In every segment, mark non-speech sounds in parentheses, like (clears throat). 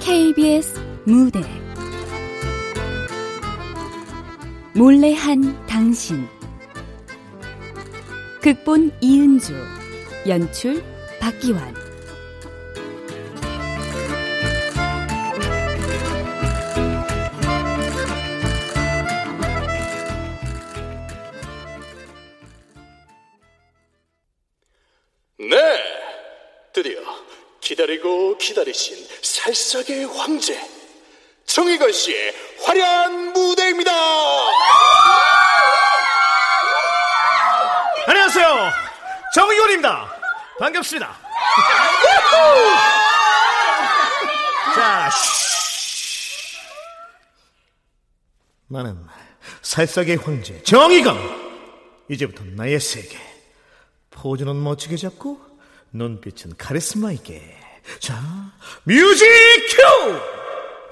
KBS 무대. 몰래 한 당신. 극본 이은주 연출 박기환 기다리고 기다리신 살사계의 황제 정희건 씨의 화려한 무대입니다. 안녕하세요. 정의원입니다. 반갑습니다. (laughs) 자, 쉬. 나는 살사계 황제 정의감. 이제부터 나의 세계. 포즈는 멋지게 잡고 눈빛은 카리스마 있게. 자, 뮤직 큐!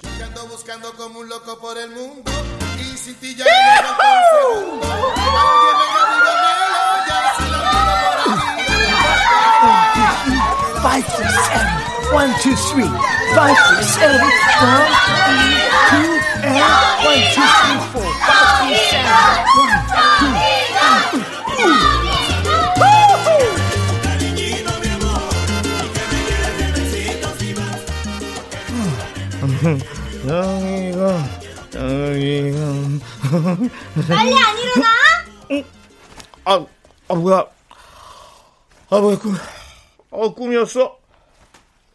Que ando buscando como un loco por el mundo y sin ti ya no aguanto un segundo. Alguien venga, dígamelo ya si la miro por aquí. Five, six, seven. One, two, three. Five, six, seven. One, three, two, and one, two, three, four. Five, six, seven. One, 빨리 안 일어나? 아, 아 뭐야? 아 뭐야 꿈. 어, 꿈이었어?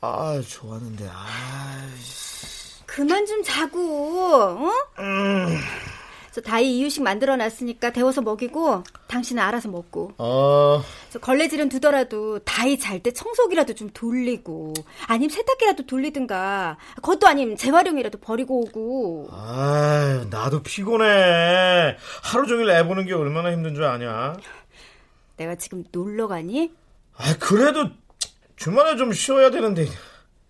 아 좋았는데 아 그만 좀 자고, 어? 저 다이 이유식 만들어 놨으니까 데워서 먹이고, 당신은 알아서 먹고. 어, 저 걸레질은 두더라도 다이 잘 때 청소기라도 좀 돌리고, 아님 세탁기라도 돌리든가, 그것도 아님 재활용이라도 버리고 오고. 아 나도 피곤해 하루 종일 애 보는 게 얼마나 힘든 줄 아냐 내가 지금 놀러 가니? 아 그래도 주말에 좀 쉬어야 되는데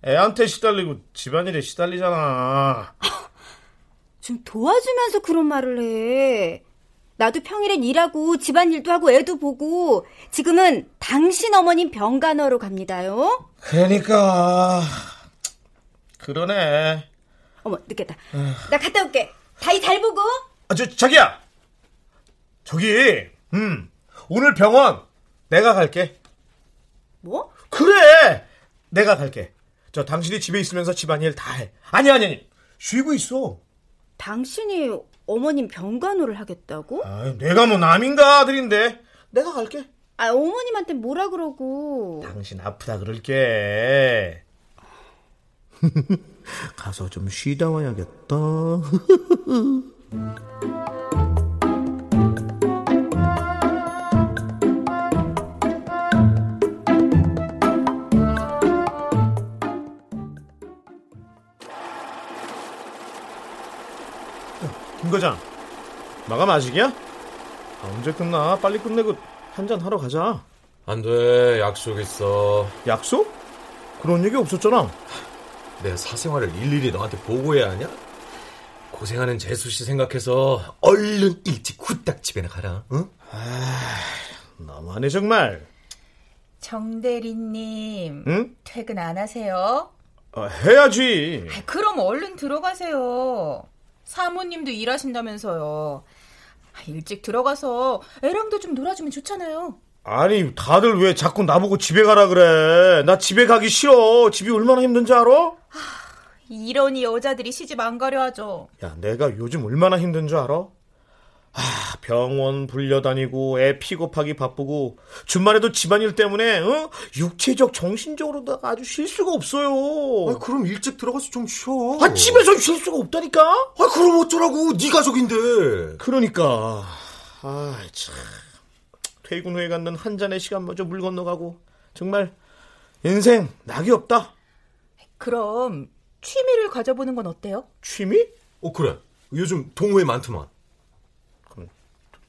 애한테 시달리고 집안일에 시달리잖아 (laughs) 좀 도와주면서 그런 말을 해. 나도 평일엔 일하고 집안일도 하고 애도 보고 지금은 당신 어머님 병간호로 갑니다요. 그러니까 그러네 어머 늦겠다. 나 갔다 올게. 다이 잘 보고. 아, 저, 자기야! 저기, 음, 오늘 병원 내가 갈게. 뭐? 그래! 내가 갈게. 저, 당신이 집에 있으면서 집안일 다 해. 아니, 아니, 아니. 쉬고 있어. 당신이 어머님 병간호를 하겠다고? 아, 내가 뭐 남인가 아들인데. 내가 갈게. 아 어머님한테 뭐라 그러고. 당신 아프다 그럴게. (laughs) 가서 좀 쉬다 와야겠다. (laughs) 김 과장, 마감 아직이야? 아, 언제 끝나? 빨리 끝내고 한잔 하러 가자. 안 돼, 약속 있어. 약속? 그런 얘기 없었잖아. 내 사생활을 일일이 너한테 보고해야 하냐? 고생하는 재수 씨 생각해서 얼른 일찍 후딱 집에나 가라. 응? 너무하네 정말. 정대리님, 응? 퇴근 안 하세요? 아, 해야지. 아, 그럼 얼른 들어가세요. 사모님도 일하신다면서요. 아, 일찍 들어가서 애랑도 좀 놀아주면 좋잖아요. 아니 다들 왜 자꾸 나보고 집에 가라 그래? 나 집에 가기 싫어. 집이 얼마나 힘든지 알아? 이러니 여자들이 시집 안 가려 하죠. 야 내가 요즘 얼마나 힘든 줄 알아? 아 병원 불려다니고 애 픽업하기 바쁘고 주말에도 집안일 때문에 어? 육체적 정신적으로다가 아주 쉴 수가 없어요. 아, 그럼 일찍 들어가서 좀 쉬어. 아 집에서 쉴 수가 없다니까. 아, 그럼 어쩌라고? 네 가족인데. 그러니까 아 참 퇴근 후에 갖는 한 잔의 시간마저 물 건너가고 정말 인생 낙이 없다. 그럼 취미를 가져보는 건 어때요? 취미? 어, 그래. 요즘 동호회 많더만.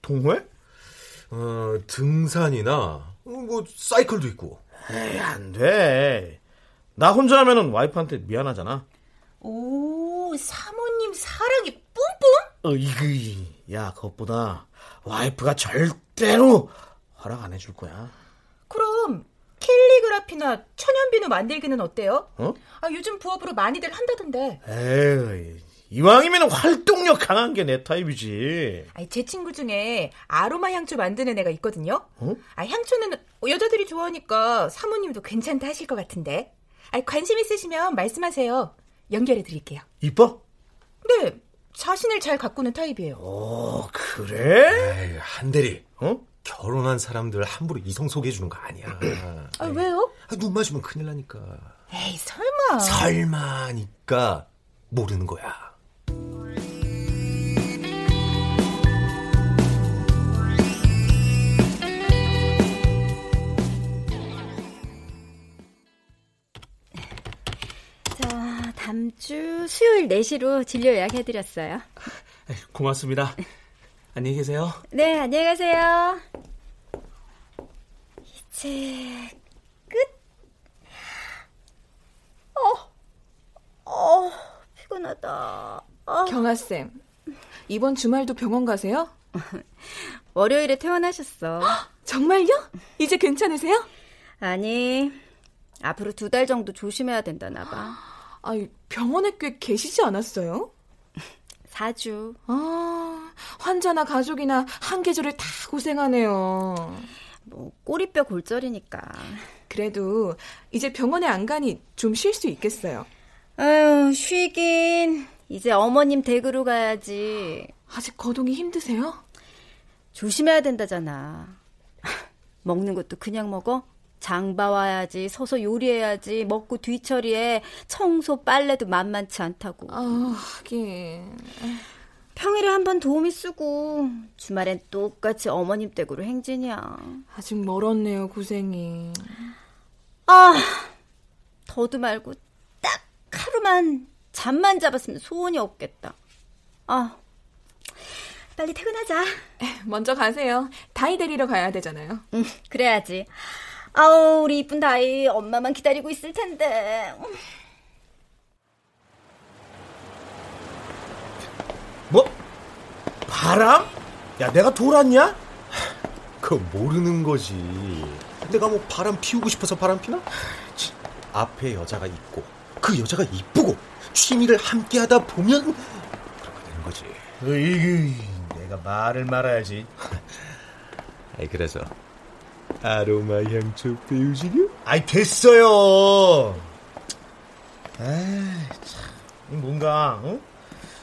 동호회? 어, 등산이나, 어, 뭐, 사이클도 있고. 에이 안 돼. 나 혼자 하면은 와이프한테 미안하잖아. 오, 사모님 사랑이 뿜뿜? 어이구, 야, 그것보다 와이프가 절대로 허락 안 해줄 거야. 그럼 캘리그라피나 천연비누 만들기는 어때요? 어? 아, 요즘 부업으로 많이들 한다던데. 에이, 이왕이면 활동력 강한 게 내 타입이지. 아니, 제 친구 중에 아로마 향초 만드는 애가 있거든요. 어? 아, 향초는 여자들이 좋아하니까 사모님도 괜찮다 하실 것 같은데. 아, 관심 있으시면 말씀하세요. 연결해 드릴게요. 이뻐? 네, 자신을 잘 가꾸는 타입이에요. 어, 그래? 에이, 한대리. 어? 결혼한 사람들 함부로 이성 소개해 주는 거 아니야. 아, 왜요? 아, 눈 마주면 큰일 나니까. 에이, 설마. 설마니까 모르는 거야. 자, 다음 주 수요일 4시로 진료 예약해드렸어요. (laughs) 고맙습니다. 안녕히 계세요. 네, 안녕히 가세요. 이제 끝. 어, 어, 피곤하다. 어. 경아쌤, 이번 주말도 병원 가세요? (laughs) 월요일에 퇴원하셨어. (gasps) 정말요? 이제 괜찮으세요? 아니, 앞으로 두 달 정도 조심해야 된다나 봐. (gasps) 아, 병원에 꽤 계시지 않았어요? (laughs) 4주. 아, 환자나 가족이나 한 계절을 다 고생하네요. 뭐 꼬리뼈 골절이니까. 그래도 이제 병원에 안 가니 좀 쉴 수 있겠어요. 아유, 쉬긴. 이제 어머님 댁으로 가야지. 아직 거동이 힘드세요? 조심해야 된다잖아. (laughs) 먹는 것도 그냥 먹어? 장 봐와야지, 서서 요리해야지, 먹고 뒤처리해, 청소, 빨래도 만만치 않다고. 아, 하긴. 평일에 한 번 도우미 쓰고, 주말엔 똑같이 어머님 댁으로 행진이야. 아직 멀었네요, 고생이. 아, 더도 말고 딱 하루만 잠만 잡았으면 소원이 없겠다. 아, 빨리 퇴근하자. (laughs) 먼저 가세요. 다이 데리러 가야 되잖아요. 응, 그래야지. 아우, 우리 이쁜 다이 엄마만 기다리고 있을 텐데. 뭐? 바람? 야, 내가 돌았냐? 그거 모르는 거지. 내가 뭐 바람 피우고 싶어서 바람 피나? 치, 앞에 여자가 있고 그 여자가 이쁘고 취미를 함께 하다 보면 그렇게 되는 거지. 으이그, 내가 말을 말아야지. (laughs) 아이 그래서 아로마 향초 배우시게? 아이, 됐어요. 에이, 참. 뭔가, 응?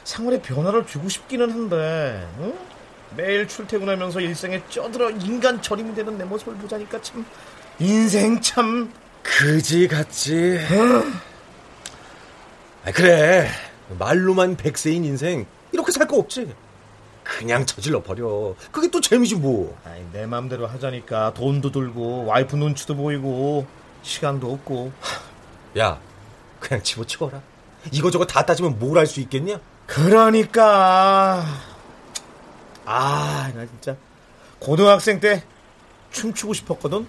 생활에 변화를 주고 싶기는 한데, 응? 매일 출퇴근하면서 일상에 쩌들어 인간 절임이 되는 내 모습을 보자니까 참, 인생 참, 그지 같지. 아 그래 말로만 백세인 인생 이렇게 살 거 없지. 그냥 저질러 버려. 그게 또 재미지 뭐. 아이, 내 맘대로 하자니까 돈도 들고, 와이프 눈치도 보이고, 시간도 없고. 야 그냥 집어치워라. 이거저거 다 따지면 뭘 할 수 있겠냐? 그러니까 아, 나 진짜 고등학생 때 춤추고 싶었거든.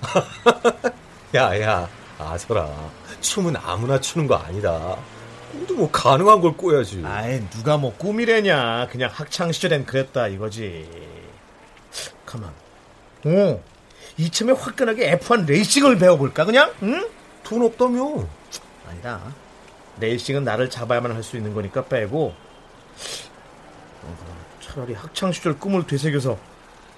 (laughs) 야 야 아서라 춤은 아무나 추는 거 아니다. 근데 뭐 가능한 걸 꼬야지. 아이, 누가 뭐 꿈이래냐. 그냥 학창 시절엔 그랬다 이거지. 가만. 오, 이참에 화끈하게 F1 레이싱을 배워볼까 그냥? 응? 돈 없다며. 아니다. 레이싱은 날을 잡아야만 할 수 있는 거니까 빼고. 어, 차라리 학창 시절 꿈을 되새겨서,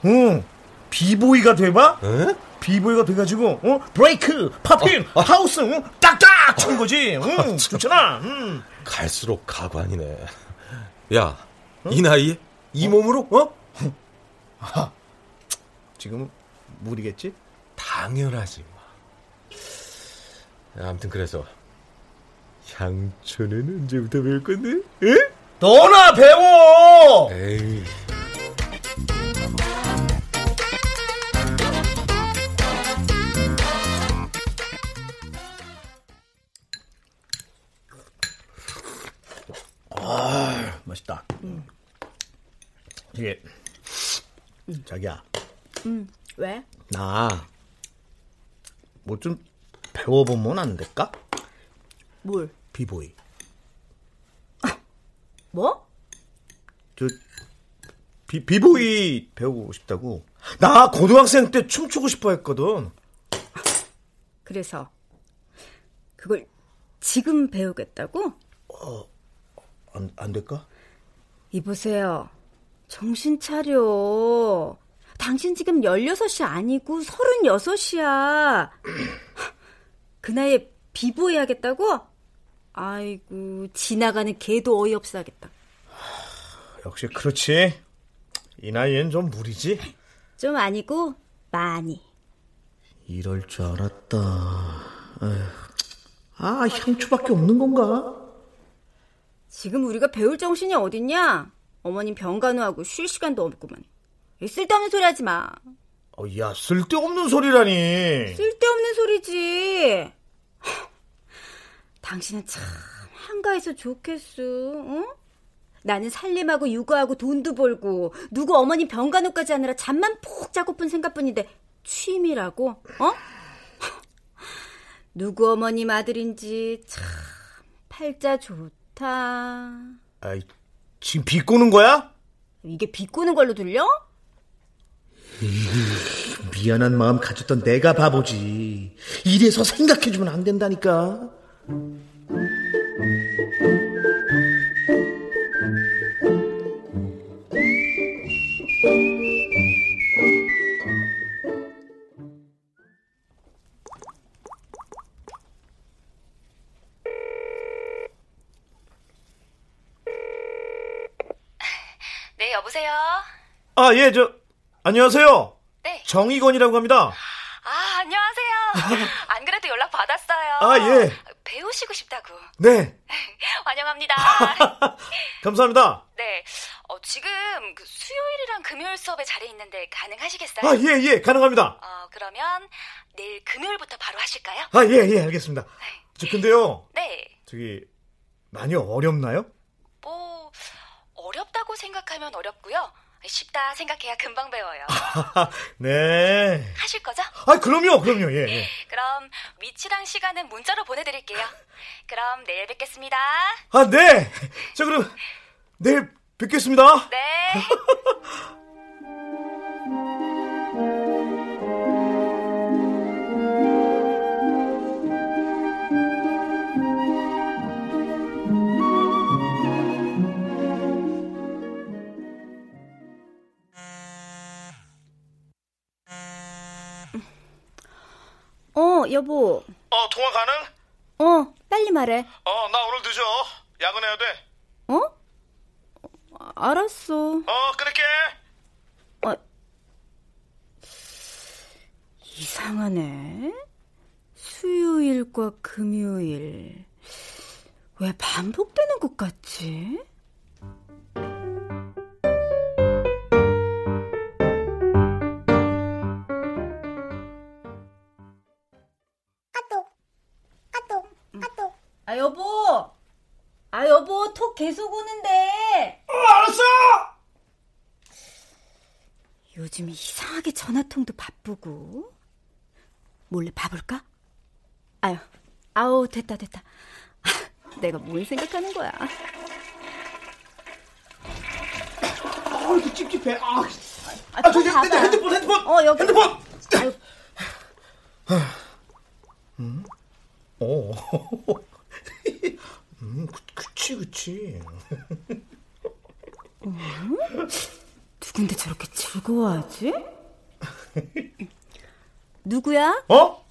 응, 비보이가 돼봐. 에? 비보이가 돼가지고, 어, 브레이크, poppin, 하우스, 응? 딱딱 치는 거지. (laughs) 응, 좋잖아. 응. 갈수록 가관이네. 야, 이 나이에 이 몸으로 어? 지금은 무리겠지? 당연하지 마. 아무튼 그래서 향초는 언제부터 배울 건데? 에? 너나 배워. 에이. 자기야, 왜? 나 뭐 좀 배워보면 안 될까? 뭘? 비보이. (laughs) 뭐? 저 비, 비보이 배우고 싶다고. 나 고등학생 때 춤추고 싶어 했거든. 그래서 그걸 지금 배우겠다고? 안, 안 될까? 이보세요. 정신 차려. 당신 지금 16이 아니고 36이야. 그 나이에 비보이 하겠다고? 아이고, 지나가는 개도 어이없어 하겠다. 역시 그렇지. 이 나이엔 좀 무리지. 좀 아니고, 많이. 이럴 줄 알았다. 에휴. 아, 향초밖에 없는 건가? 지금 우리가 배울 정신이 어딨냐? 어머님 병간호하고 쉴 시간도 없구만. 쓸데없는 소리 하지 마. 어, 야, 쓸데없는 소리라니. 쓸데없는 소리지. 당신은 참 한가해서 좋겠어. 응? 나는 살림하고 육아하고 돈도 벌고 누구 어머니 병간호까지 하느라 잠만 푹 자고픈 생각뿐인데 취미라고? 어? (laughs) 누구 어머님 아들인지 참 팔자 좋다. 아이, 지금 비꼬는 거야? 이게 비꼬는 걸로 들려? (laughs) 미안한 마음 가졌던 내가 바보지. 이래서 생각해주면 안 된다니까. 네, 여보세요? 아, 예, 저, 안녕하세요. 네. 정의건이라고 합니다. 아, 안녕하세요. (laughs) 안 그래도 연락 받았어요. 아, 예. 배우시고 싶다고. 네. (laughs) 환영합니다. (laughs) 감사합니다. 네. 어, 지금 그 수요일이랑 금요일 수업에 자리 있는데 가능하시겠어요? 아, 예, 예, 가능합니다. 어, 그러면 내일 금요일부터 바로 하실까요? 아, 예, 예, 알겠습니다. 저, 근데요, 네. 저기, 많이 어렵나요? 뭐 어렵다고 생각하면 어렵고요. 쉽다 생각해야 금방 배워요. (laughs) 네. 하실 거죠? 아, 그럼요, 그럼요, 예, 예. (laughs) 그럼 위치랑 시간은 문자로 보내드릴게요. 그럼 내일 뵙겠습니다. 아, 네. 자, 그럼, 내일 뵙겠습니다. 네. (laughs) 어, 여보. 어, 통화 가능? 어, 빨리 말해. 어, 나 오늘 늦어. 야근해야 돼. 어? 아, 알았어. 어, 끊을게. 어, 이상하네. 수요일과 금요일. 왜 반복되는 것 같지? 아, 여보! 아, 여보, 톡 계속 오는데! 어, 알았어! 요즘 이상하게 전화통도 바쁘고. 몰래 봐볼까? 아유, 아우, 됐다, 됐다. 내가 뭘 생각하는 거야? 아, 이거 찝찝해. 아, 아, 아 저기, 좀 내, 내. 핸드폰, 핸드폰! 어, 여기. 핸드폰! 아유, 음? 오. (laughs) 음, 그, 그치, 그치. 누군데 저렇게 즐거워하지? (laughs) 누구야? 어?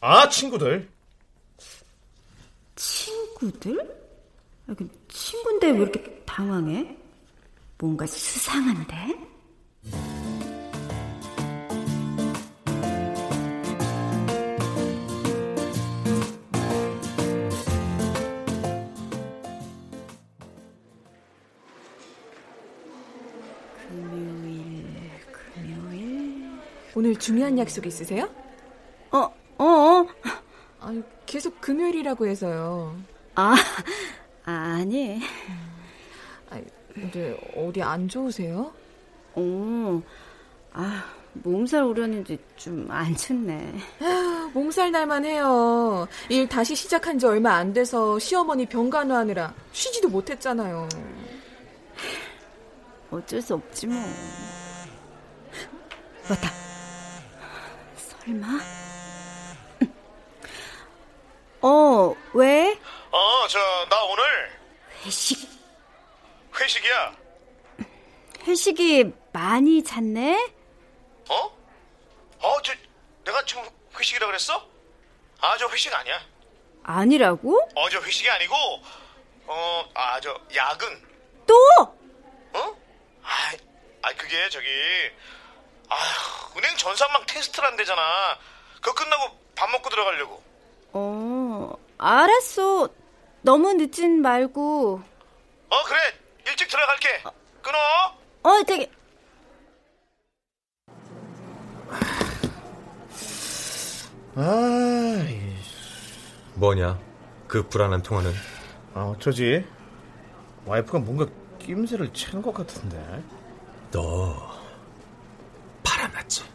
아, 친구들. 친구들? 아, 그 친구인데 왜 이렇게 당황해? 뭔가 수상한데? 오늘 중요한 약속 있으세요? 어, 어, 어. 아니, 계속 금요일이라고 해서요. 아, (laughs) 아니. 아니, 근데 어디 안 좋으세요? 어, 아, 몸살 오려는지 좀안 좋네. 아, 몸살 날만 해요. 일 다시 시작한 지 얼마 안 돼서 시어머니 병 간호하느라 쉬지도 못했잖아요. 어쩔 수 없지 뭐. 맞다. 설마? 어, 왜? 어, 저, 나 오늘 회식. 회식이야. 회식이 많이 잤네? 어? 어, 저, 내가 지금 회식이라 그랬어? 아, 저 회식 아니야. 아니라고? 어, 저 회식이 아니고, 어, 아, 저, 야근. 또? 어? 아, 아 그게 저기, 아, 은행 전산망 테스트란대잖아. 그거 끝나고 밥 먹고 들어가려고. 어, 알았어. 너무 늦진 말고. 어, 그래. 일찍 들어갈게. 끊어. 어, 되게. 아, 뭐냐? 그 불안한 통화는? 아, 어쩌지? 와이프가 뭔가 낌새를 채는 것 같은데. 너?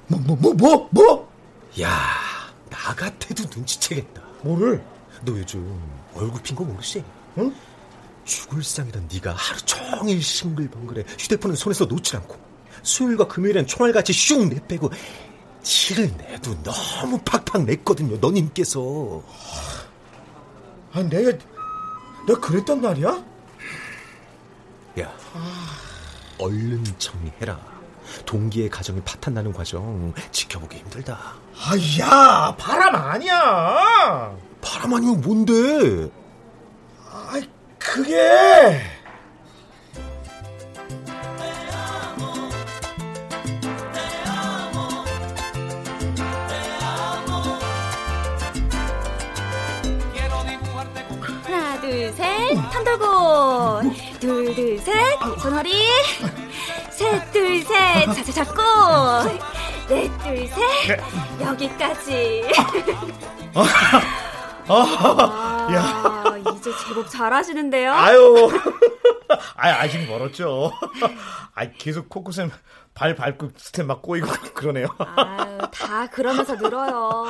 뭐, 뭐, 뭐, 뭐, 뭐? 야, 나 같아도 눈치채겠다. 뭐를? 너 요즘 얼굴 핀 거 모르지? 응? 죽을 상이던 네가 하루 종일 싱글벙글해 휴대폰은 손에서 놓질 않고 수요일과 금요일엔 총알같이 슝 내빼고 티를 내도 너무 팍팍 냈거든요 너님께서 아니 내가 내가 그랬단 말이야? 야 얼른 정리해라 동기의 가정이 파탄나는 과정 지켜보기 힘들다 아야 바람 아니야 바람 아니면 뭔데 아이 그게 하나, 둘, 셋. 턴 돌고. 둘, 둘, 셋. 손허리. 셋, 둘, 셋. 자세 잡고. 넷, 둘, 셋. 여기까지. 아, 야. 아, 이제 제법 잘하시는데요? 아유 (laughs) 아 아직 멀었죠 아 계속 코코쌤 발 밟고 스텝 막 꼬이고 그러네요 아유, 다 그러면서 늘어요.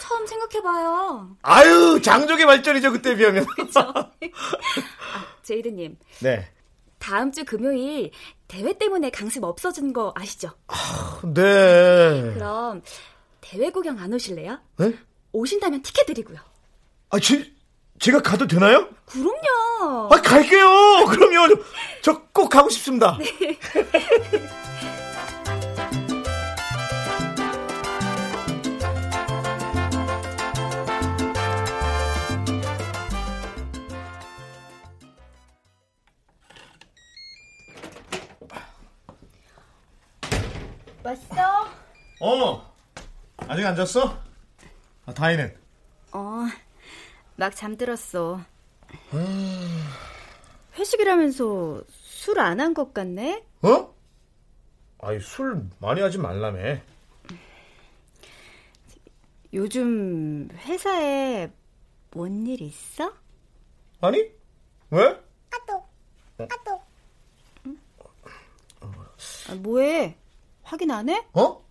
처음 생각해봐요. 아유 장족의 발전이죠 그때 비하면 아, 제이드님, 네 다음 주 금요일 대회 때문에 강습 없어진 거 아시죠? 네. 그럼 대회 구경 안 오실래요? 네? 오신다면 티켓 드리고요. 아, 제, 제가 가도 되나요? 그럼요. 아, 갈게요. 그럼요. 저 꼭 가고 싶습니다. (laughs) 왔어? 어. 아직 안 잤어? 아, 다이는? 어, 막 잠들었어. 회식이라면서 술 안 한 것 같네? 어? 아이, 술 많이 하지 말라며. 요즘 회사에 뭔 일 있어? 아니? 왜? 아, 뭐해? 확인 안 해? 어?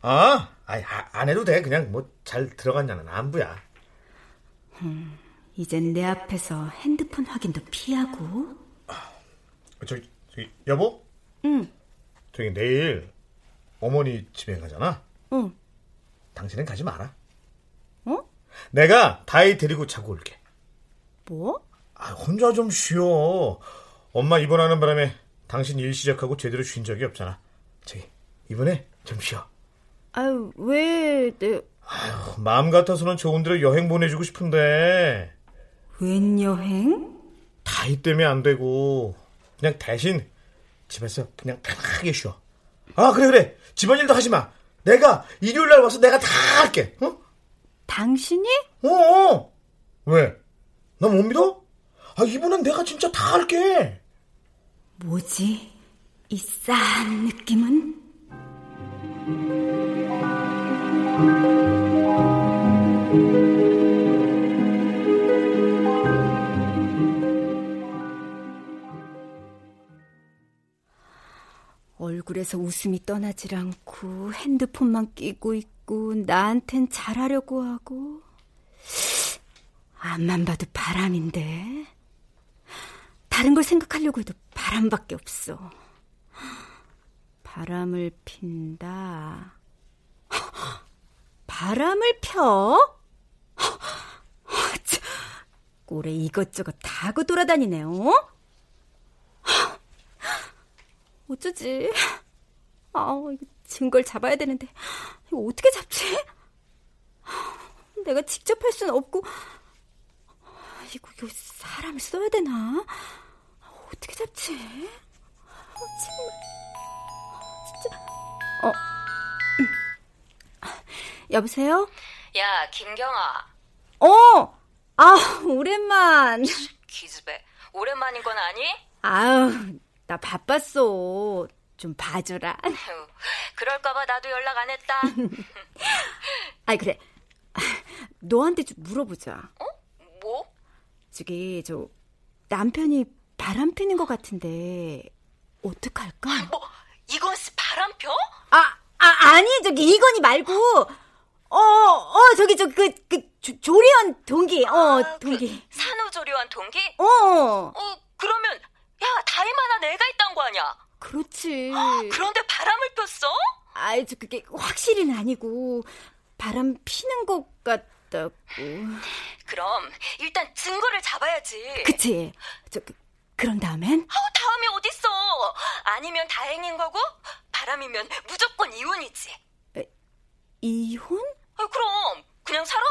아, 아이, 아, 안 해도 돼. 그냥 뭐 잘 들어갔냐는 안부야. 이젠 내 앞에서 핸드폰 확인도 피하고. 저기, 저기, 여보? 응, 저기 내일 어머니 집에 가잖아. 응. 당신은 가지 마라. 어? 내가 다이 데리고 자고 올게. 뭐? 아, 혼자 좀 쉬어. 엄마 입원하는 바람에 당신 일 시작하고 제대로 쉰 적이 없잖아. 저기, 이번에 좀 쉬어. 아유, 왜, 내, 마음 같아서는 좋은 데로 여행 보내주고 싶은데, 웬 여행? 다이 때문에 안 되고, 그냥 대신 집에서 그냥 편하게 쉬어. 아, 그래, 그래. 집안일도 하지 마. 내가 일요일 날 와서 내가 다 할게. 어? 당신이? 어, 어. 왜? 나 못 믿어? 아, 이번엔 내가 진짜 다 할게. 뭐지? 이 싸한 느낌은? 얼굴에서 웃음이 떠나질 않고 핸드폰만 끼고 있고 나한텐 잘하려고 하고 앞만 봐도 바람인데 다른 걸 생각하려고 해도 바람밖에 없어. 바람을 핀다. (laughs) 바람을 펴? (laughs) 꼴에 이것저것 다 하고 돌아다니네요. (laughs) 어쩌지? 아, 이거 증거를 잡아야 되는데 이거 어떻게 잡지? 내가 직접 할 수는 없고 이거, 이거 사람을 써야 되나? 어떻게 잡지? 어, 정말 어 여보세요? 야, 김경아. 어! 아, 오랜만. 기집애. 오랜만인 건 아니? 아유, 나 바빴어. 좀 봐줘라. 휴, 그럴까봐 나도 연락 안 했다. (laughs) 아이, 그래. 너한테 좀 물어보자. 어? 뭐? 저기, 저, 남편이 바람 피는 것 같은데, 어떡할까? 뭐, 이건 바람 펴? 아, 아, 아니, 저기, 이건이 말고, 어, 어, 저기, 저, 그, 그, 조, 조리원 동기, 어, 아, 동기. 그 산후조리원 동기? 어, 어, 그러면, 야, 다이만한 애가 있단 거 아니야? 그렇지. (gasps) 그런데 바람을 폈어? 아이, 저, 그게 확실히는 아니고, 바람 피는 것 같다고. 그럼, 일단 증거를 잡아야지. 그치? 저, 그, 그런 다음엔? 아우, 다음이 어딨어? 아니면 다행인 거고, 바람이면 무조건 이혼이지. 에, 이혼? 아, 그럼, 그냥 살아?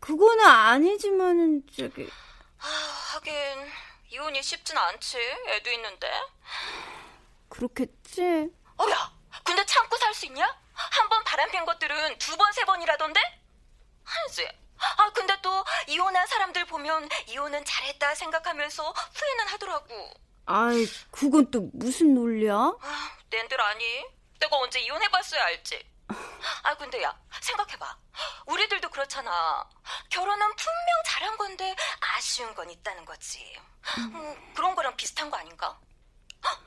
그거는 아니지만은, 저기. 아, 하긴, 이혼이 쉽진 않지. 애도 있는데. 그렇겠지? 어, 야, 근데 참고 살 수 있냐? 한 번 바람 핀 것들은 두 번, 세 번이라던데? 하지. 아, 근데 또, 이혼한 사람들 보면, 이혼은 잘했다 생각하면서 후회는 하더라고. 아이, 그건 또 무슨 논리야? 아, 낸들 아니. 내가 언제 이혼해봤어야 알지. 아, 근데 야, 생각해봐. 우리들도 그렇잖아. 결혼은 분명 잘한 건데, 아쉬운 건 있다는 거지. 음, 그런 거랑 비슷한 거 아닌가?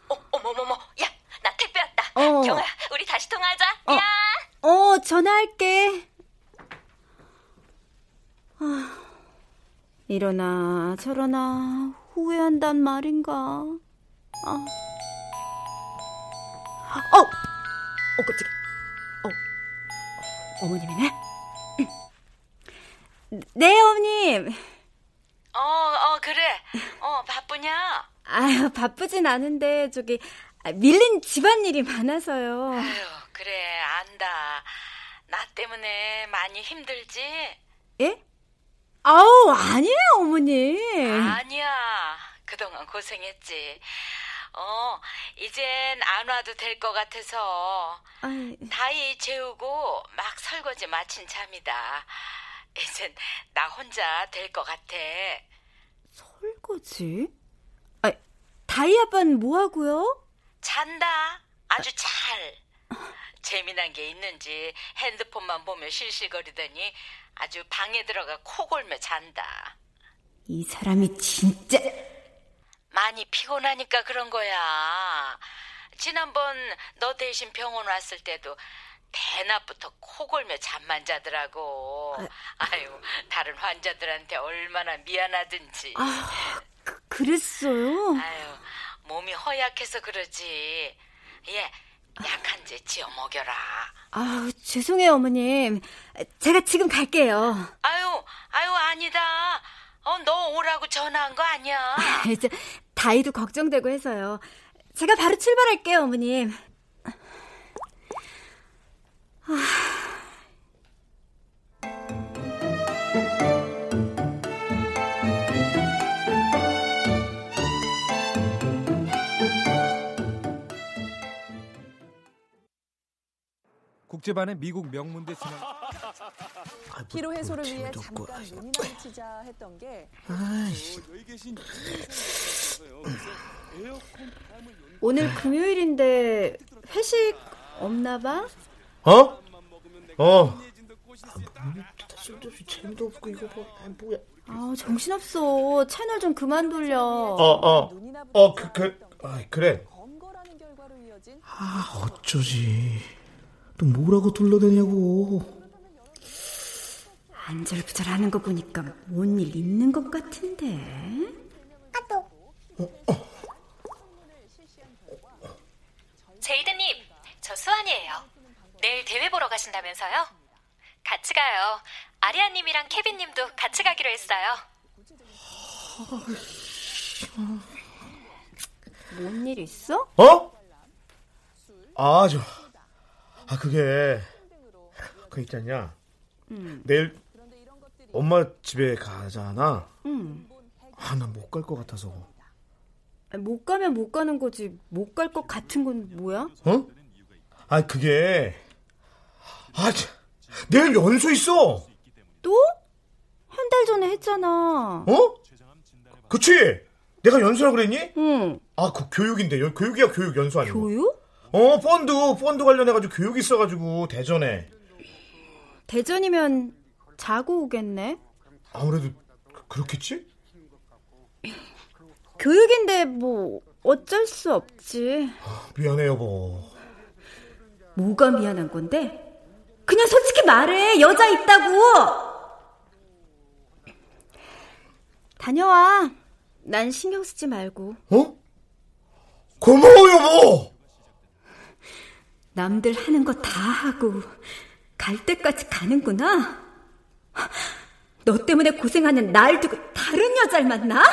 어, 어머머머. 야, 나 택배 왔다. 어. 경아, 우리 다시 통화하자. 어. 야! 어, 전화할게. 아, 이러나 저러나 후회한단 말인가. 아. 어! 어, 깜짝이야. 어, 어머님이네? 네, 어머님. 어, 어, 그래. 어, 바쁘냐? 아유, 바쁘진 않은데, 저기, 아, 밀린 집안일이 많아서요. 아유, 그래, 안다. 나 때문에 많이 힘들지? 예? 아우, 아니에요, 어머님. 아니야. 그동안 고생했지. 어, 이젠 안 와도 될 것 같아서 아이, 다이 재우고 막 설거지 마친 참이다. 이젠 나 혼자 될 것 같아. 설거지? 아, 다이 아빠는 뭐 하고요? 잔다. 아주 잘. 재미난 게 있는지 핸드폰만 보며 실실거리더니 아주 방에 들어가 코 골며 잔다. 이 사람이 진짜 많이 피곤하니까 그런 거야. 지난번 너 대신 병원 왔을 때도 대낮부터 코 골며 잠만 자더라고. 아 유, 다른 환자들한테 얼마나 미안하든지. 아, 그, 그랬어요? 아유, 몸이 허약해서 그러지. 예, 약한제 지어 먹여라. 아, 죄송해요, 어머님. 제가 지금 갈게요. 아유, 아유, 아니다. 어, 너 오라고 전화한 거 아니야. (laughs) 이제 다이도 걱정되고 해서요. 제가 바로 출발할게요, 어머님. 국제반의 미국 명문대 진학 피로 해소를 위해 재미도 없고. 잠깐 눈이나 치자 했던 게 아이씨. 여기 계신 오늘 금요일인데 회식 없나 봐? 어? 어. 쓸데없이 재미도 없고 이거 뭐, 아, 뭐야? 아, 정신없어. 채널 좀 그만 돌려. 어, 어, 어, 그, 그, 아, 그래. 아, 어쩌지? 또 뭐라고 둘러대냐고. 안절부절하는 거 보니까 뭔 일 있는 것 같은데. 제이드님, 시간이에요. 내일 대회 보러 가신다면서요? 같이 가요. 아리아님이랑 케빈님도 같이 가기로 했어요. 뭔 일 있어? 어? 아, 저, 아, 그게, 그 있잖냐. 응. 내일 엄마 집에 가잖아. 응. 아, 나못갈 것 같아서. 못 가면 못 가는 거지. 못 갈 것 같은 건 뭐야? 어? 아, 그게, 아, 참, 내일 연수 있어. 또? 한 달 전에 했잖아. 어? 그치? 내가 연수라 그랬니? 응. 아, 그 교육인데. 여- 교육이야, 교육 연수 아니고. 교육? 어, 펀드, 펀드 관련해가지고 교육 있어가지고, 대전에. 대전이면 자고 오겠네. 아무래도, 그- 그렇겠지? 교육인데 뭐 어쩔 수 없지. 미안해, 여보. 뭐가 미안한 건데? 그냥 솔직히 말해. 여자 있다고. 다녀와. 난 신경 쓰지 말고. 어? 고마워, 여보! 남들 하는 거 다 하고 갈 때까지 가는구나. 너 때문에 고생하는 날 두고 다른 여자를 만나?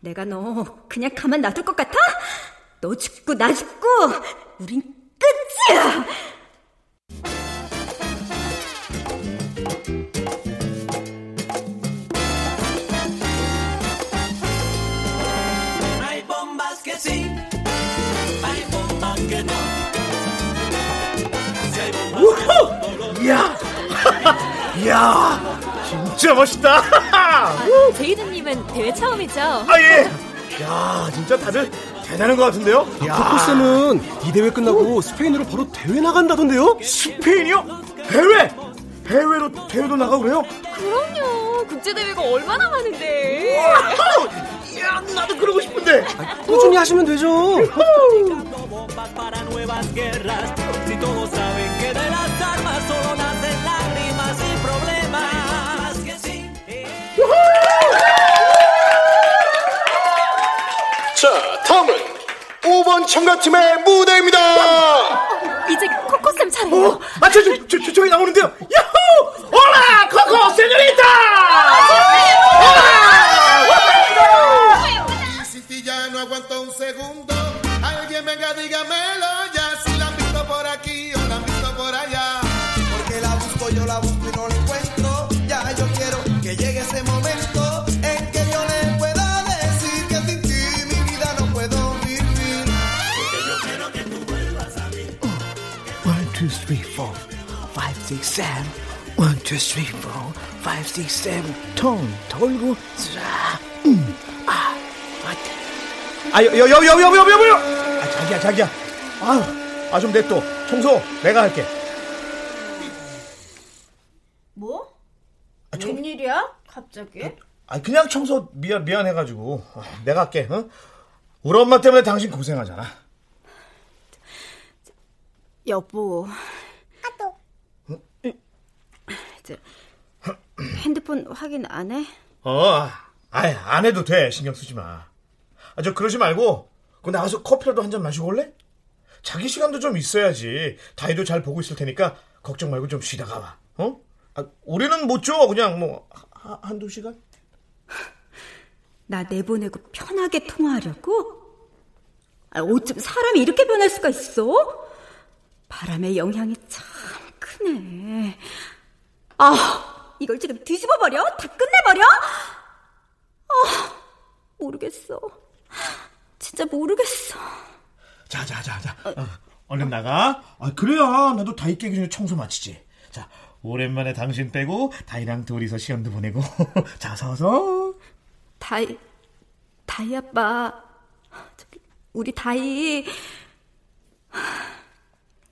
내가 너 그냥 가만 놔둘 것 같아? 너 죽고 나 죽고 우린 끝이야. 이야! 진짜 멋있다! (laughs) 제이드님은 대회 처음이죠? 아, 예! 야, 진짜 다들 대단한 것 같은데요? 야. 코코쌤은 이 대회 끝나고 스페인으로 바로 대회 나간다던데요? 스페인이요? 해외! 해외로 대회도 나가고 그래요? 그럼요. 국제대회가 얼마나 많은데. 야, 나도 그러고 싶은데. 꾸준히 하시면 되죠. 자, 다음은 5번 참가팀의 무대입니다. 이제 코코쌤 차례예요. 어? 아, 저, 저, 저, 저, 저기 나오는데요. 야호! 올라! 코코 세뇨리타! Y three, four, five, six, seven. One, two, three, four, five, six, seven. 통 돌고 자, 음, 아, 아, 아, 여, 여, 여, 여, 여, 여, 여, 여! 아, 자기야, 자기야. 아유, 아, 좀 냅둬. 청소 내가 할게. 뭐? 웬일이야? 갑자기? 아, 그냥 청소 미안, 미안해가지고. 아, 내가 할게, 어? 우리 엄마 때문에 당신 고생하잖아. 여보. 저, 핸드폰 확인 안 해? 어, 아이, 안 해도 돼. 신경 쓰지 마. 아, 저, 그러지 말고, 그 나가서 커피라도 한 잔 마시고 올래? 자기 시간도 좀 있어야지. 다이도 잘 보고 있을 테니까, 걱정 말고 좀 쉬다가 와. 어? 아, 우리는 못 줘. 그냥 뭐, 하- 한두 시간? 나 내보내고 편하게 통화하려고? 아, 어쩜 사람이 이렇게 변할 수가 있어? 바람의 영향이 참 크네. 아, 이걸 지금 뒤집어 버려? 다 끝내버려? 아, 모르겠어. 진짜 모르겠어. 자, 자, 자, 자. 어, 얼른 나가. 아, 그래야 나도 다이 깨기 전에 청소 마치지. 자, 오랜만에 당신 빼고 다이랑 둘이서 시험도 보내고. (laughs) 자, 서서. 다이, 다이 아빠. 저기, 우리 다이.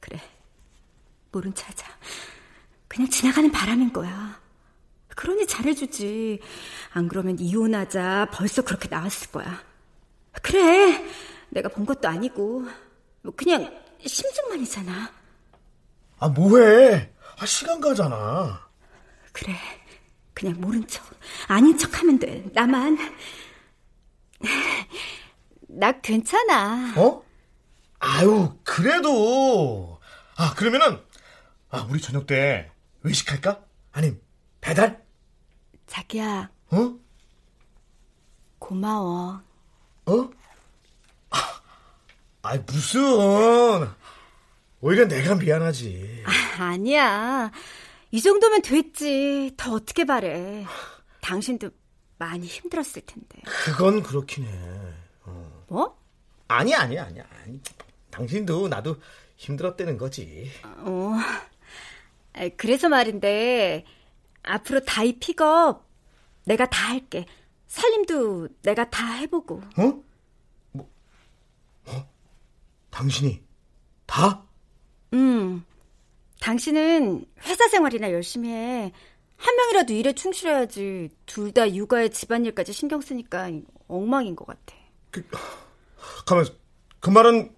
그래. 모른 체 하자. 그냥 지나가는 바람인 거야. 그러니 잘해주지. 안 그러면 이혼하자. 벌써 그렇게 나왔을 거야. 그래. 내가 본 것도 아니고. 뭐 그냥 심증만이잖아. 아, 뭐해? 아, 시간 가잖아. 그래. 그냥 모른 척, 아닌 척 하면 돼. 나만. 나 괜찮아. 어? 아유, 그래도. 아, 그러면은, 아, 우리 저녁 때 외식할까? 아님, 배달? 자기야. 어? 고마워. 어? 아, 무슨. 오히려 내가 미안하지. 아, 아니야. 이 정도면 됐지. 더 어떻게 바래. 당신도 많이 힘들었을 텐데. 그건 그렇긴 해. 어. 뭐? 아니야, 아니야, 아니야. 아니, 당신도 나도 힘들었다는 거지. 어. 그래서 말인데, 앞으로 다이 픽업 내가 다 할게. 살림도 내가 다 해보고. 어? 뭐, 어? 당신이 다? 응. 당신은 회사 생활이나 열심히 해. 한 명이라도 일에 충실해야지. 둘 다 육아에 집안일까지 신경 쓰니까 엉망인 것 같아. 그, 가만, 그 말은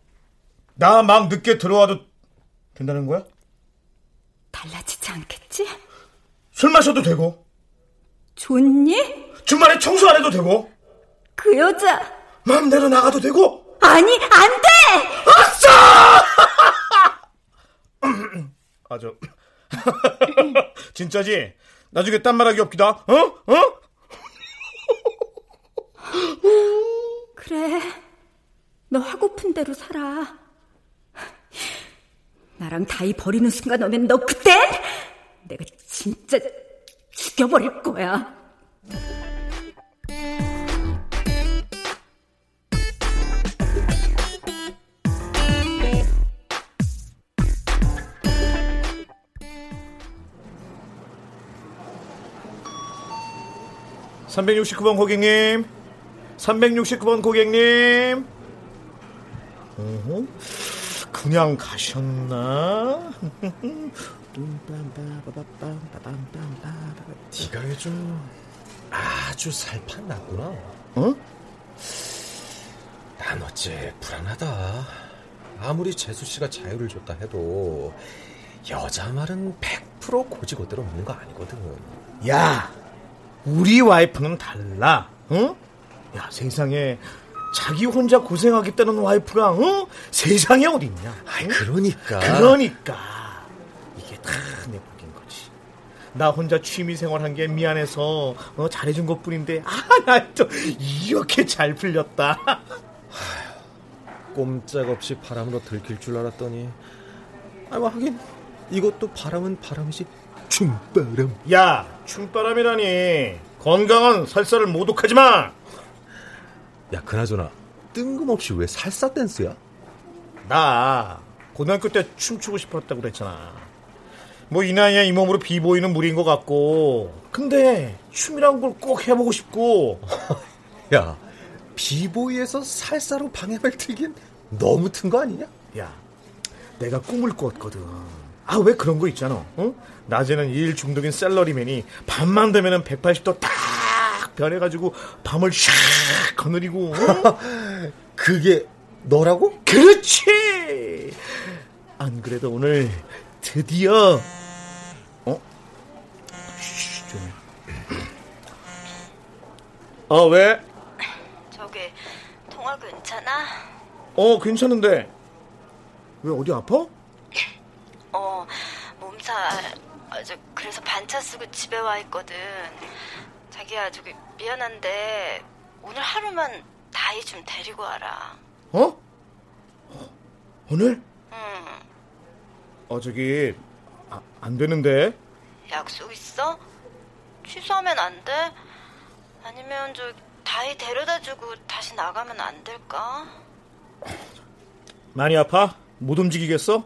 나 막 늦게 들어와도 된다는 거야? 달라지지 않겠지? 술 마셔도 되고. 좋니? 주말에 청소 안 해도 되고. 그 여자. 마음대로 나가도 되고. 아니, 안 돼! 아싸! (laughs) 아, 저. (laughs) 진짜지? 나중에 딴 말하기 없기다. 어? 어? 그래. 너 하고픈 대로 살아. 나랑 다이 버리는 순간 오면 너 그때 내가 진짜 죽여버릴 거야. (369번) 고객님 (369번) 고객님 어허? 그냥 가셨나? 네가 요즘 아주 살판 났구나. 어? 난 어째 불안하다. 아무리 재수 씨가 자유를 줬다 해도 여자 말은 100% 고지고대로 없는 거 아니거든. 야, 우리 와이프는 달라. 응? 야, 세상에 자기 혼자 고생하겠다는 와이프가 어? 세상에 어딨냐? 아이, 그러니까. 그러니까 이게 다 내 복인 거지. 나 혼자 취미 생활한 게 미안해서 어, 잘해준 것뿐인데 아나 또 이렇게 잘 풀렸다. 꼼짝없이 바람으로 들킬 줄 알았더니 아, 뭐 하긴 이것도 바람은 바람이지 춤바람. 야, 춤바람이라니 건강한 살살을 모독하지 마. 야, 그나저나 뜬금없이 왜 살사 댄스야? 나 고등학교 때 춤추고 싶었다고 그랬잖아. 뭐 이 나이에 이 몸으로 비보이는 무리인 것 같고 근데 춤이란 걸 꼭 해보고 싶고 (laughs) 야 비보이에서 살사로 방해를 틀긴 너무 튼 거 아니냐? 야 내가 꿈을 꿨거든 아 왜 그런 거 있잖아 어? 낮에는 일 중독인 셀러리맨이 밤만 되면은 180도 딱 변해가지고 밤을 샥 거느리고 어? (laughs) 그게 너라고? 그렇지 안 그래도 오늘 드디어 어? 쉬, 좀. 어 왜? 저기 통화 괜찮아? 어 괜찮은데 왜 어디 아파? 어 몸살 아주 그래서 반차 쓰고 집에 와 있거든 자기야 저기 미안한데 오늘 하루만 다이 좀 데리고 와라 어? 오늘? 응 어 저기 아, 안 되는데 약속 있어? 취소하면 안 돼? 아니면 저 다이 데려다 주고 다시 나가면 안 될까? 많이 아파? 못 움직이겠어?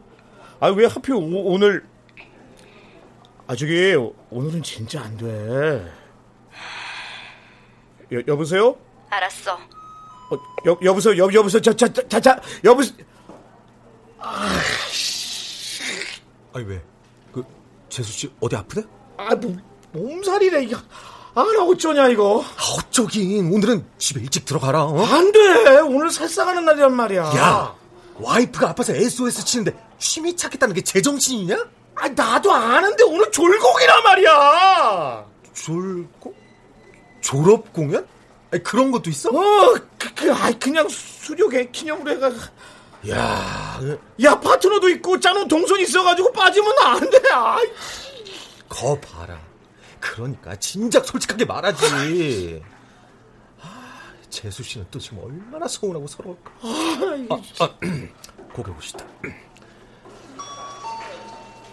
아 왜 하필 오, 오늘 아 저기 오늘은 진짜 안 돼. 여, 여보세요? 알았어 어, 여, 여보세요? 여, 여보세요? 자, 자, 자, 자, 여보세요? 아니 왜? 그 재수 씨 어디 아프대? 아, 뭐, 몸살이래, 이거. 아, 나 어쩌냐, 이거. 아, 어쩌긴. 오늘은 집에 일찍 들어가라. 어? 안 돼. 오늘 살상하는 날이란 말이야. 야, 와이프가 아파서 SOS 치는데 취미 찾겠다는 게 제정신이냐? 아, 나도 아는데 오늘 졸곡이란 말이야. 졸곡? 졸업 공연? 아니, 그런 것도 있어? 어, 그, 그, 아이, 그냥 수료계 기념으로 해가. 야, 야 파트너도 있고 짜놓은 동선 있어가지고 빠지면 안 돼. 아이. 거 봐라. 그러니까 진작 솔직하게 말하지. 아, 재수 씨는 또 지금 얼마나 서운하고 서러울까. 아, 아, (clears throat) 고개 보시다.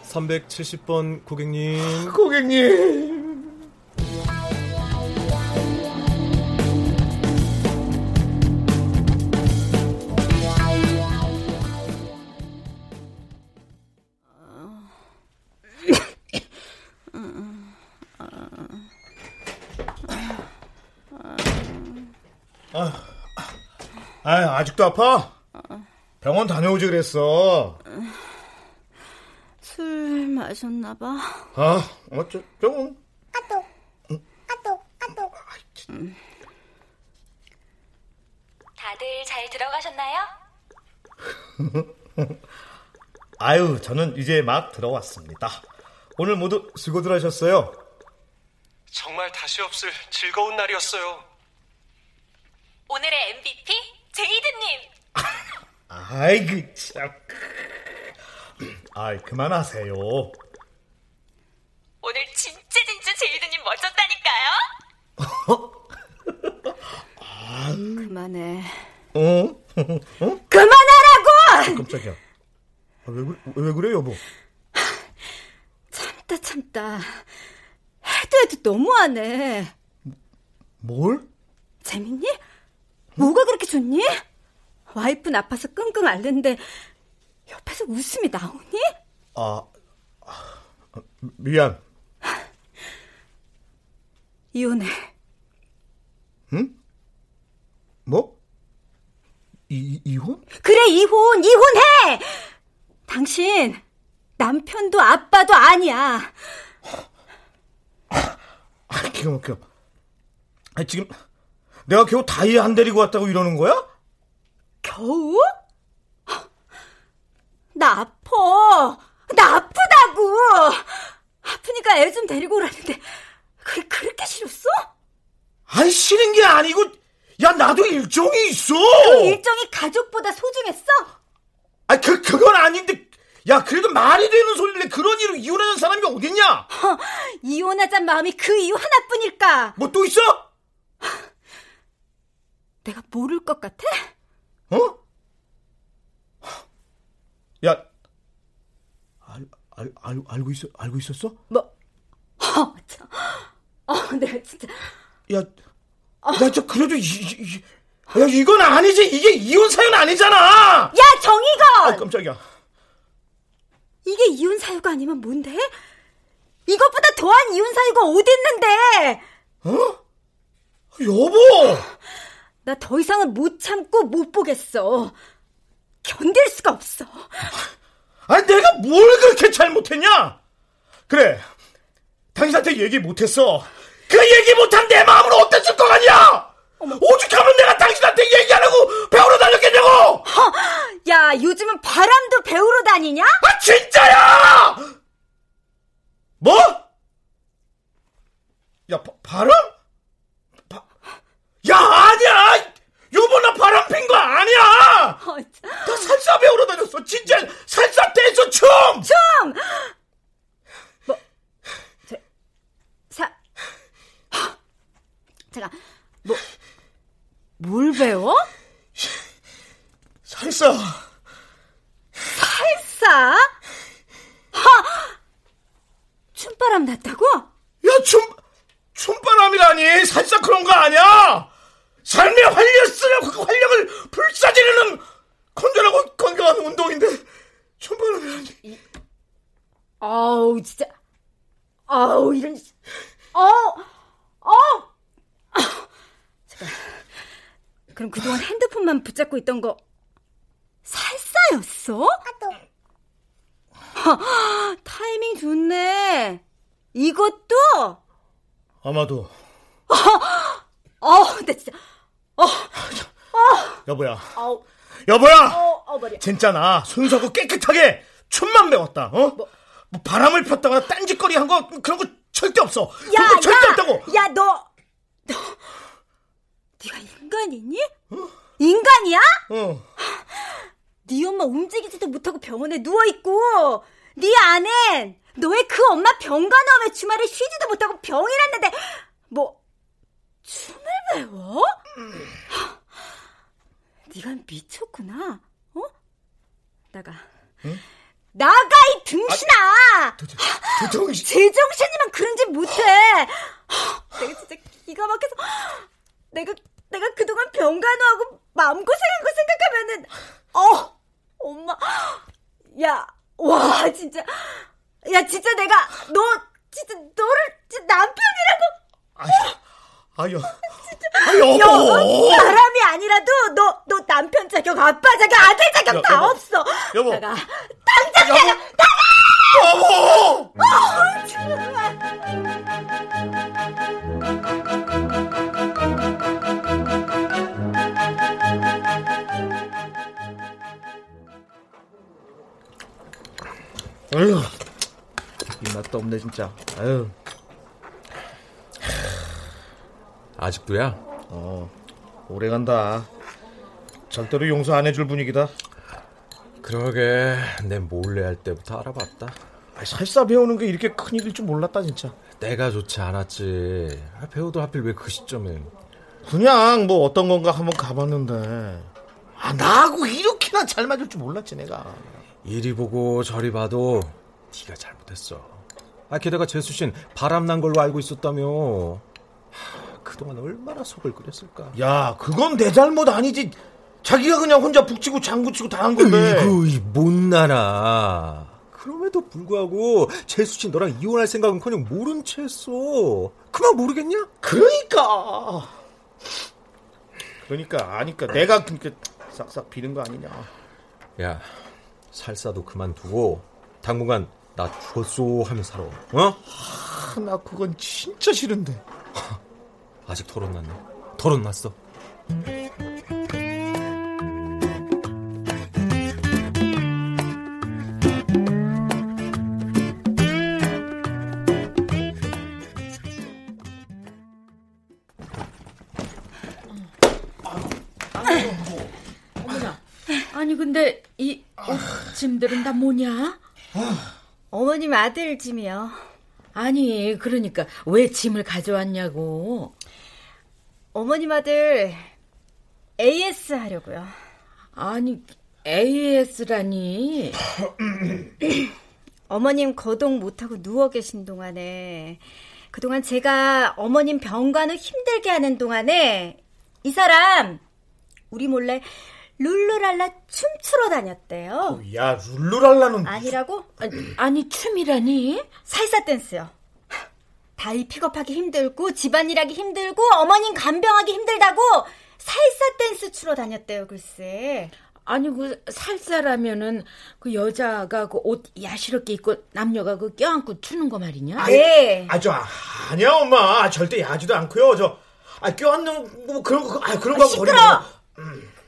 370번 (clears throat) 고객님. 고객님. 아, 아, 아직도 아파? 병원 다녀오지 그랬어. 술 마셨나 봐. 아, 어쩌, 좀. 아또. 아또. 아또. 다들 잘 들어가셨나요? (laughs) 아유, 저는 이제 막 들어왔습니다. 오늘 모두 수고들 하셨어요. 정말 다시 없을 즐거운 날이었어요. 오늘의 MVP 제이드님. 아이고, 참. 아이, 그만하세요. 오늘 진짜 진짜 제이드님 멋졌다니까요. (laughs) 그만해. 어? 어? 그만하라고! 깜짝이야. 아, 왜, 그래, 왜 그래, 여보? 참다 참다. 해도 해도 너무하네. 뭘? 재밌니? 뭐가 그렇게 좋니? 와이프는 아파서 끙끙 앓는데 옆에서 웃음이 나오니? 아, 아, 미안. 이혼해. 응? 뭐? 이, 이혼? 그래 이혼 이혼해. 당신 남편도 아빠도 아니야. 아, 기가 막혀. 아, 지금 내가 겨우 다이안 데리고 왔다고 이러는 거야? 겨우? 나 아파. 나 아프다고. 아프니까 애 좀 데리고 오라는데 그게 그렇게 싫었어? 아니, 싫은 게 아니고, 야, 나도 일정이 있어! 그 일정이 가족보다 소중했어? 아, 그, 그건 아닌데, 야, 그래도 말이 되는 소리를 그런 이유로 이혼하는 사람이 어딨냐? 허, 이혼하잔 마음이 그 이유 하나뿐일까? 뭐 또 있어? 내가 모를 것 같아? 어? 야, 알, 알, 알, 알고 있어, 알고 있었어? 뭐, 어, 참. 어, 내가 진짜. 야, 야, 저, 그래도, 이, 이, 이, 야, 이건 아니지. 이게 이혼 사연 아니잖아! 야, 정희건! 아, 깜짝이야. 이게 이혼 사유가 아니면 뭔데? 이것보다 더한 이혼 사유가 어디 있는데? 어? 여보! 나 더 이상은 못 참고 못 보겠어. 견딜 수가 없어. 아니, 내가 뭘 그렇게 잘못했냐? 그래. 당신한테 얘기 못했어. 그 얘기 못한 내 마음은 어땠을 것 같냐? 오죽하면 내가 당신한테 얘기 안 하고 배우러 다녔겠냐고! 허, 야, 요즘은 바람도 배우러 다니냐? 아, 진짜야! 뭐? 야, 바, 바람? 바, 야, 아니야! 바람 핀 거 아니야! 어, 나 살사 배우러 다녔어. 진짜 살사 댄서 춤! 춤! 뭐, 저, 사, 하, 잠깐, 뭐, 뭘 배워? 살사. 살사? 하! 춤바람 났다고? 야, 춤, 춤바람이라니. 살사 그런 거 아니야! 삶의 활력을, 그 활력을 불사지르는 건전하고 건강한 운동인데, 춤바람이라니. 아우, 진짜. 아우, 이런, 어우, 어우! 잠깐. 그럼 그동안 핸드폰만 붙잡고 있던 거, 살사였어? 하, 타이밍 좋네. 이것도? 아마도. 어, 나 진짜, 어, 어, 여보야. 아우, 여보야! 어, 어, 머리야. 진짜 나 순수하고 깨끗하게 춤만 배웠다. 어? 뭐, 바람을 폈다거나 딴짓거리 한 거 그런 거 절대 없어. 야, 그런 거 절대 야, 없다고. 야, 너, 너, 네가 인간이니? 인간이야? 어. 네 엄마 움직이지도 못하고 병원에 누워 있고 네 아는 너의 그 엄마 병간호함에 주말에 쉬지도 못하고 병이랐는데 뭐 춤을 배워? 네가 미쳤구나. 어? 나가. 응? 나가 이 등신아! 제정신. 제정신이면 그런 짓 못해. 내가 진짜 기가 막혀서 내가 내가 그동안 병간호하고 마음고생한 거 생각하면은 어 엄마 야 와 진짜 야 진짜 내가 너 진짜 너를 진짜 남편이라고 아유. 진짜 아, 여보. 여보 사람이 아니라도 너 너 남편 자격 아빠 자격 아들 자격 여- 다 여보. 없어 여보. 나가 당장 나가 나가 여보. 어. 아유. 입맛도 없네 진짜. 아유. 아직도야? 어. 오래 간다. 절대로 용서 안 해줄 분위기다. 그러게 내 몰래 할 때부터 알아봤다. 아, 살사 배우는 게 이렇게 큰 일일 줄 몰랐다 진짜. 때가 좋지 않았지. 아, 배우도 하필 왜 그 시점에. 그냥 뭐 어떤 건가 한번 가봤는데. 아 나하고 이렇게나 잘 맞을 줄 몰랐지 내가. 이리 보고 저리 봐도 네가 잘못했어. 아 게다가 재수 씨는 바람난 걸로 알고 있었다며. 하, 그동안 얼마나 속을 끓였을까. 야 그건 내 잘못 아니지. 자기가 그냥 혼자 북치고 장구치고 당한 건데. 으이구 이 못나나. 그럼에도 불구하고 재수 씨 너랑 이혼할 생각은커녕 모른 채 했어. 그만 모르겠냐? 그러니까. 그러니까 아니까 내가 그렇게 싹싹 비는 거 아니냐. 야 살사도 그만두고 당분간 나 죽었소 하면 살아. 어? 아, 나 그건 진짜 싫은데. (laughs) 아직 토론 났네. 토론 났어. 아니 근데 이 짐들은 다 뭐냐? 어머님 아들 짐이요. 아니 그러니까 왜 짐을 가져왔냐고. 어머님 아들 AS 하려고요. 아니 AS라니. (clears throat) 어머님 거동 못하고 누워 계신 동안에 그동안 제가 어머님 병간호 힘들게 하는 동안에 이 사람 우리 몰래 룰루랄라 춤추러 다녔대요. 야 룰루랄라는 아니라고? 아니, 아니 춤이라니? 살사 댄스요. 다이 픽업하기 힘들고 집안일하기 힘들고 어머님 간병하기 힘들다고 살사 댄스 추러 다녔대요 글쎄. 아니 그 살사라면은 그 여자가 그 옷 야시럽게 입고 남녀가 그 껴안고 추는 거 말이냐? 네. 아저 아니야 엄마 절대 야지도 않고요 저 아, 껴안는 뭐 그런 거 아 그런 거 아, 하고 시끄러.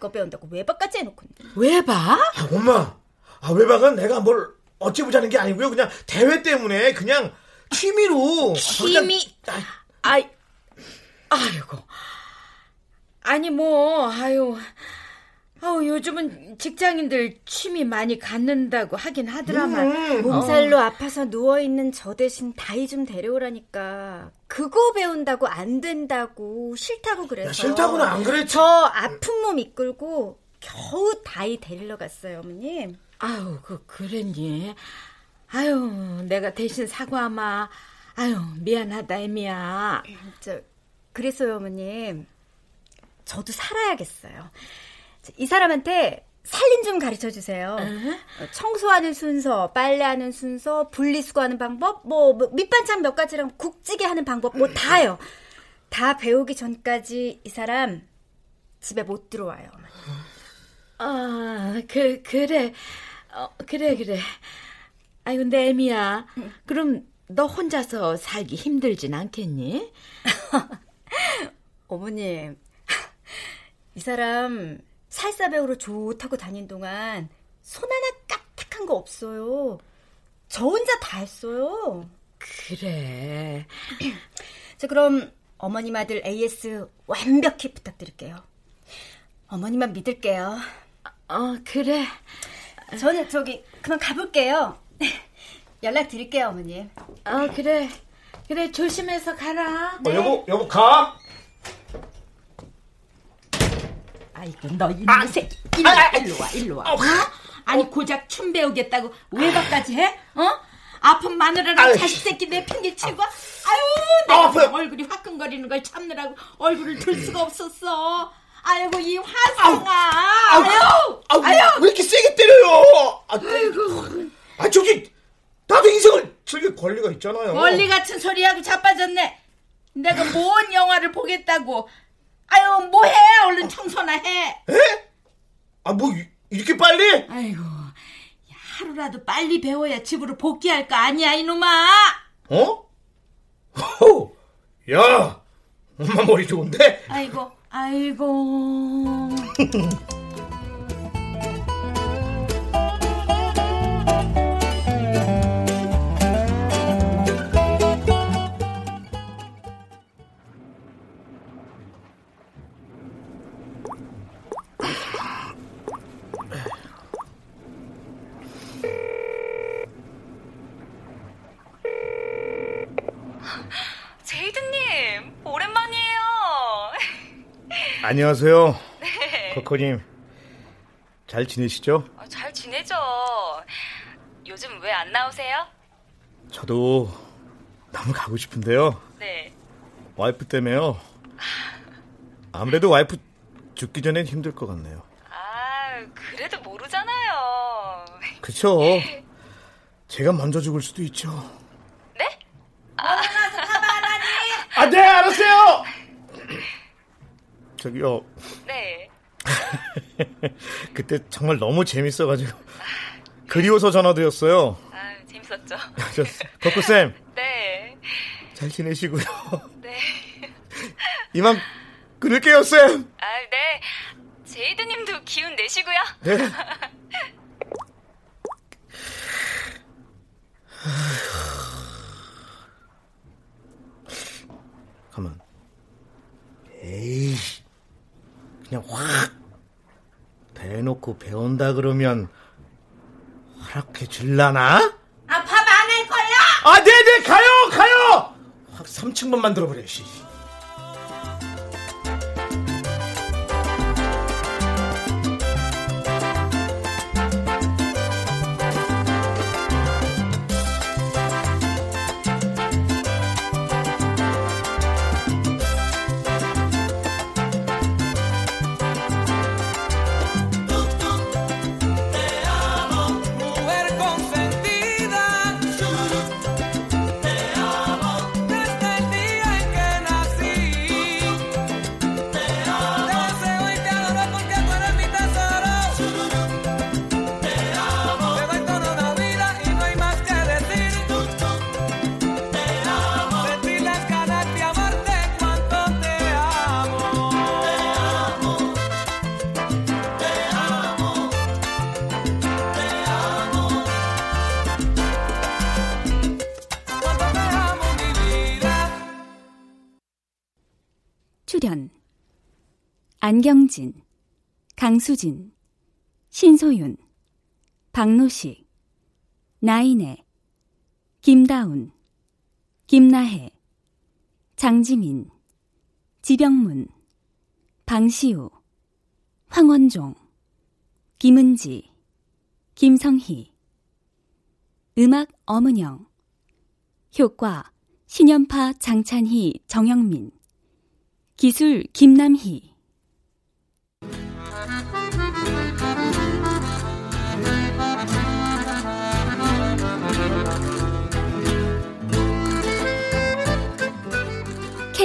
그거 배운다고 외박까지 해놓고. 외박? 아, 엄마. 아 외박은 내가 뭘 어찌 보자는 게 아니고요. 그냥 대회 때문에 그냥 취미로. 취미? 아이 아이고. 아니 뭐 아유. 아우 요즘은 직장인들 취미 많이 갖는다고 하긴 하더라만 음, 몸살로 아파서 누워 있는 저 대신 다이 좀 데려오라니까 그거 배운다고 안 된다고 싫다고 그래서 야, 싫다고는 안 그랬지. 저 아픈 몸 이끌고 겨우 다이 데리러 갔어요 어머님 아유 그 그랬니 아유 내가 대신 사과하마. 아유 미안하다 애미야. 저 그랬어요 어머님. 저도 살아야겠어요. 이 사람한테 살림 좀 가르쳐 주세요. 청소하는 순서, 빨래하는 순서, 분리수거하는 방법, 뭐, 뭐 밑반찬 몇 가지랑 국찌개 하는 방법 뭐 다요. 다 배우기 전까지 이 사람 집에 못 들어와요. 아, 그, 그래. 어, 그래, 그래. 아이, 근데 애미야. 그럼 너 혼자서 살기 힘들진 않겠니? (laughs) 어머님, 이 사람 살사 배우로 좋다고 다닌 동안 손 하나 까딱한 거 없어요. 저 혼자 다 했어요. 그래. (clears throat) 자, 그럼 어머님 아들 AS 완벽히 부탁드릴게요. 어머님만 믿을게요. 어, 그래. 저는 저기 그만 가볼게요. (laughs) 연락 드릴게요, 어머님. 어, 그래. 그래, 조심해서 가라. 어, 여보, 여보, 가! 아이고, 너 이놈의 새끼. 일로 와, 일로 와, 일로 와. 어? 아니, 고작 춤 배우겠다고 외박까지 해? 어? 아픈 마누라랑 아유. 자식 새끼 내 핑계치고 아유 아, 내가 아파요. 얼굴이 화끈거리는 걸 참느라고 얼굴을 들 수가 없었어 아이고 이 화성아 아유 아우, 아유 왜 이렇게 세게 때려요? 아, 아, 저기, 나도 인생을 즐길 권리가 있잖아요. 멀리 같은 소리하고 자빠졌네 내가 뭔 영화를 보겠다고 아유 뭐해 얼른 청소나 해 아, 뭐, 이- 이렇게 빨리? 아이고 야, 하루라도 빨리 배워야 집으로 복귀할 거 아니야 이놈아 어? 호, 야, 엄마 머리 좋은데? 아이고 아이고 (laughs) 안녕하세요. 네. 코코님. 잘 지내시죠? 아, 잘 지내죠. 요즘 왜 안 나오세요? 저도 너무 가고 싶은데요. 네. 와이프 때문에요. (laughs) 아무래도 와이프 죽기 전엔 힘들 것 같네요. 아, 그래도 모르잖아요. 그쵸? (laughs) 제가 먼저 죽을 수도 있죠. 네? 아, 네, 알았어요! 저기요, 네. (laughs) 그때 정말 너무 재밌어가지고. 그리워서 전화드렸어요. 아, 재밌었죠. 저, 덕구 쌤, (laughs) 네. 잘 지내시고요. 네. (laughs) 이만 끊을게요, 쌤! 아, 네. 제이드님도 기운 내시고요. 네. 가만. 에이, 그냥 확 대놓고 배운다 그러면 허락해 줄라나? 아 밥 안 할 거야 아, 네네, 가요, 가요! 확 3층만 만들어버려, 씨. 안경진, 강수진, 신소윤, 박노식, 나인애, 김다운, 김나혜, 장지민, 지병문, 방시우, 황원종, 김은지, 김성희 음악 엄은영 효과 신연파 장찬희 정영민 기술 김남희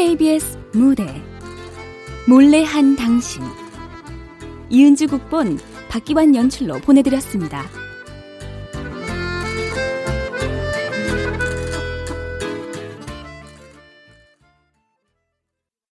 KBS 무대 몰래 한 당신 이은주 국본 박기환 연출로 보내드렸습니다.